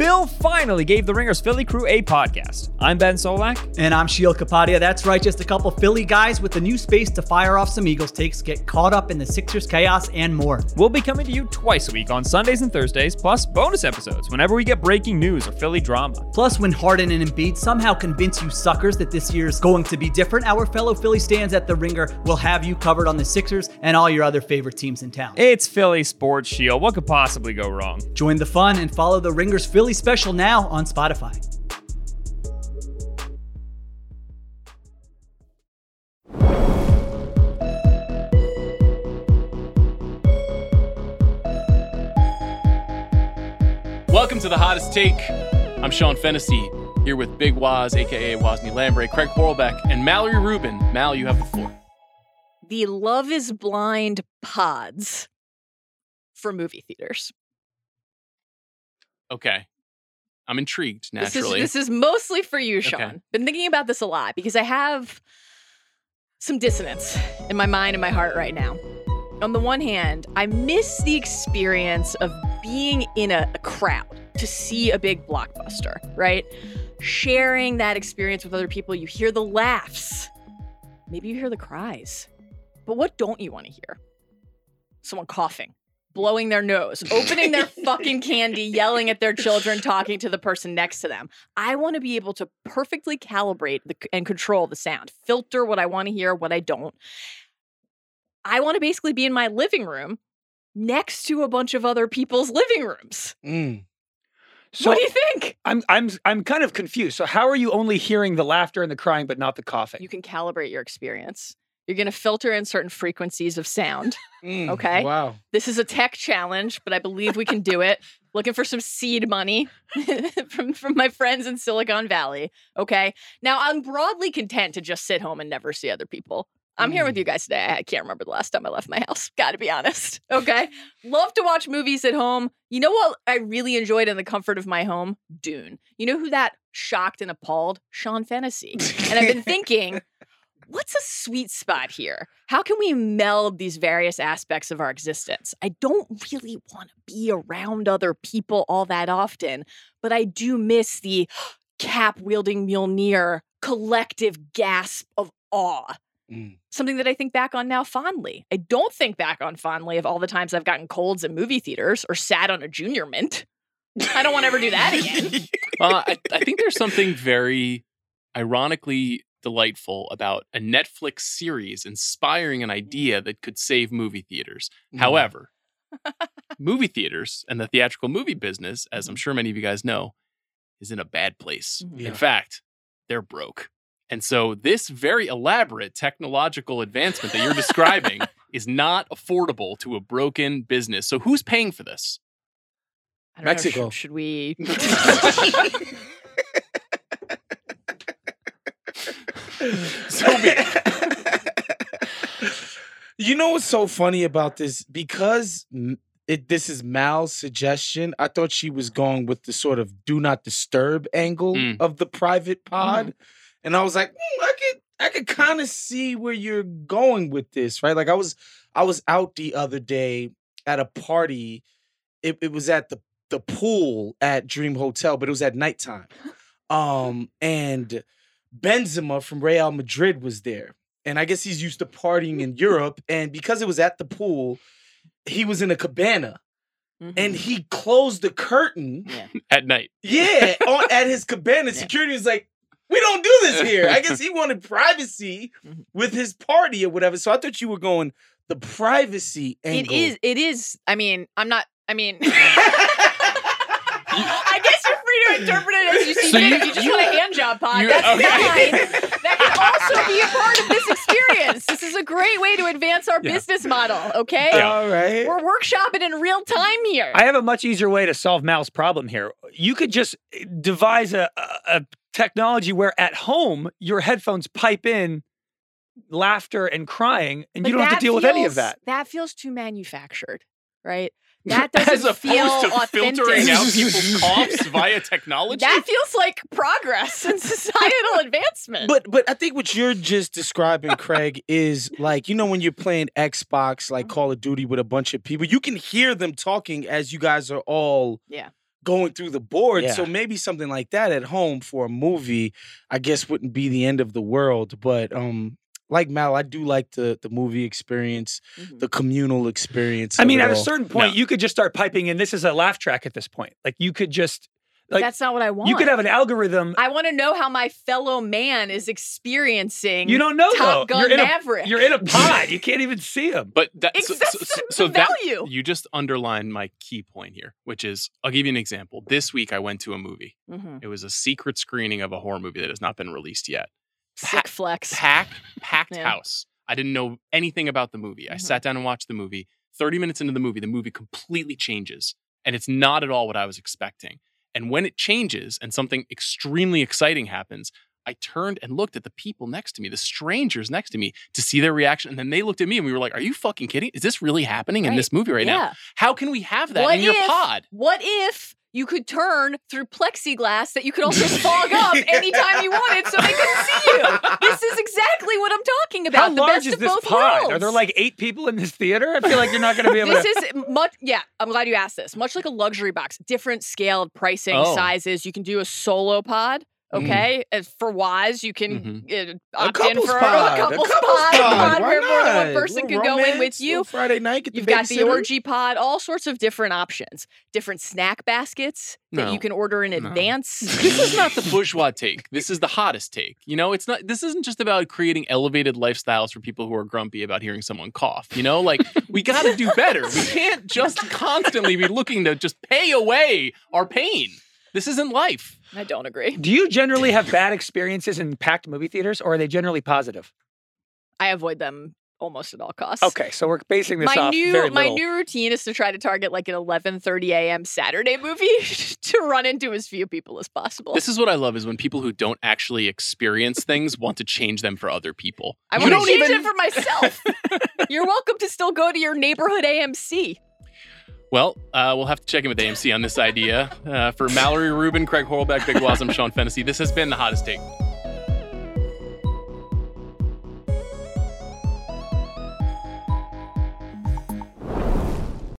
Bill finally gave the Ringers Philly crew a podcast. I'm Ben Solak. And I'm Sheil Kapadia. That's right, just a couple Philly guys with the new space to fire off some Eagles takes, get caught up in the Sixers chaos, and more. We'll be coming to you twice a week on Sundays and Thursdays, plus bonus episodes whenever we get breaking news or Philly drama. Plus, when Harden and Embiid somehow convince you suckers that this year's going to be different, our fellow Philly stands at the Ringer will have you covered on the Sixers and all your other favorite teams in town. It's Philly Sports Shield. What could possibly go wrong? Join the fun and follow the Ringers Philly special now on Spotify. Welcome to the hottest take. I'm Sean Fennessey here with Big Waz, aka Wosny Lambre, Craig Horlbeck, and Mallory Rubin. Mal, you have the floor. The Love is Blind pods for movie theaters. Okay. I'm intrigued, This is, naturally. this is mostly for you, Sean. Okay. Been thinking about this a lot because I have some dissonance in my mind and my heart right now. On the one hand, I miss the experience of being in a, a crowd to see a big blockbuster, right? Sharing that experience with other people. You hear the laughs, maybe you hear the cries. But what don't you want to hear? Someone coughing, blowing their nose, opening their fucking candy, yelling at their children, talking to the person next to them. I want to be able to perfectly calibrate the, and control the sound, filter what I want to hear, what I don't. I want to basically be in my living room next to a bunch of other people's living rooms. Mm. So what do you think? I'm I'm I'm kind of confused. So how are you only hearing the laughter and the crying but not the coughing? You can calibrate your experience. You're going to filter in certain frequencies of sound. Mm, Okay. Wow. This is a tech challenge, but I believe we can do it. Looking for some seed money from, from my friends in Silicon Valley. Okay. Now, I'm broadly content to just sit home and never see other people. I'm here with you guys today. I can't remember the last time I left my house. Got to be honest. Okay. Love to watch movies at home. You know what I really enjoyed in the comfort of my home? Dune. You know who that shocked and appalled? Sean Fennessey. And I've been thinking, what's a sweet spot here? How can we meld these various aspects of our existence? I don't really want to be around other people all that often, but I do miss the cap wielding Mjolnir collective gasp of awe. Mm. Something that I think back on now fondly. I don't think back on fondly of all the times I've gotten colds in movie theaters or sat on a junior mint. I don't want to ever do that again. Uh, I, I think there's something very ironically delightful about a Netflix series inspiring an idea that could save movie theaters. Mm. However, movie theaters and the theatrical movie business, as I'm sure many of you guys know, is in a bad place. Mhm. Yeah. In fact, they're broke. And so, this very elaborate technological advancement that you're describing is not affordable to a broken business. So, who's paying for this? I don't know, Mexico. sh- should we? So be you know what's so funny about this? Because it this is Mal's suggestion. I thought she was going with the sort of do not disturb angle Mm. of the private pod, and I was like, "Hmm, I could I could kind of see where you're going with this, right? Like I was I was out the other day at a party. It, it was at the the pool at Dream Hotel, but it was at nighttime. Um, and Benzema from Real Madrid was there. And I guess he's used to partying in Europe. And because it was at the pool, he was in a cabana Mhm. and he closed the curtain. at night. Yeah, on, at his cabana. Security was like, we don't do this here. I guess he wanted privacy Mhm. with his party or whatever. So I thought you were going the privacy it angle. is. It is. I mean, I'm not. I mean. I guess you're free to interpret it as you see So you- if you just you- want a hand job pod, you- that's okay. fine. That can also be a part of this experience. This is a great way to advance our Yeah. business model. Okay, All right. we're workshopping in real time here. I have a much easier way to solve Mal's problem here. You could just devise a, a, a technology where at home your headphones pipe in laughter and crying, and you don't have to deal with any of that. That feels too manufactured, right? That As doesn't opposed feel to authentic. filtering out people's coughs via technology. That feels like progress and societal advancement. But but I think what you're just describing, Craig, is like you know when you're playing Xbox, like Call of Duty, with a bunch of people, you can hear them talking as you guys are all Yeah. going through the board. Yeah. So maybe something like that at home for a movie, I guess wouldn't be the end of the world. But um, like Mal, I do like the the movie experience, Mhm. the communal experience. I mean, at a certain point, No. you could just start piping in. This is a laugh track at this point. Like you could just like That's not what I want. you could have an algorithm. I want to know how my fellow man is experiencing. you don't know Top though. Gun you're in Maverick. a you're in a pod. you can't even see him. But that, It's so, that's so, so, the so that value. you just underlined my key point here, which is I'll give you an example. This week I went to a movie. Mhm. It was a secret screening of a horror movie that has not been released yet. Sick flex. Packed, packed Yeah. house. I didn't know anything about the movie. I Mhm. sat down and watched the movie. 30 minutes into the movie, the movie completely changes. And it's not at all what I was expecting. And when it changes and something extremely exciting happens, I turned and looked at the people next to me, the strangers next to me, to see their reaction. And then they looked at me and we were like, Are you fucking kidding? Is this really happening in this movie right now? How can we have that What in your pod? What if you could turn through plexiglass that you could also fog up anytime you wanted so they couldn't see you? This is exactly what I'm talking about. How the large best is of this both pod? worlds. Are there like eight people in this theater? I feel like you're not going to be able this to. This is much yeah i'm glad you asked this much like a luxury box different scaled pricing Oh. sizes you can do a solo pod. Okay As for wise you can Mm-hmm. uh, opt in for pod, a couples, couples pod, pod Why where more than one person can go in with you Friday night. You've got the orgy pod, all sorts of different options, different snack baskets that No. you can order in No. advance. this is not the bourgeois take. This is the hottest take. You know, it's not this isn't just about creating elevated lifestyles for people who are grumpy about hearing someone cough. You know, like we got to do better. We can't just constantly be looking to just pay away our pain. This isn't life. I don't agree. Do you generally have bad experiences in packed movie theaters, or are they generally positive? I avoid them almost at all costs. Okay, so we're basing this my off new very my new routine is to try to target like an 11:30 a.m. Saturday movie to run into as few people as possible. This is what I love is when people who don't actually experience things want to change them for other people. I want to change even- it for myself. You're welcome to still go to your neighborhood AMC. Well, uh, we'll have to check in with AMC on this idea. Uh, for Mallory Rubin, Craig Horlbeck, Big Waz, Sean Fennessey, this has been the hottest take.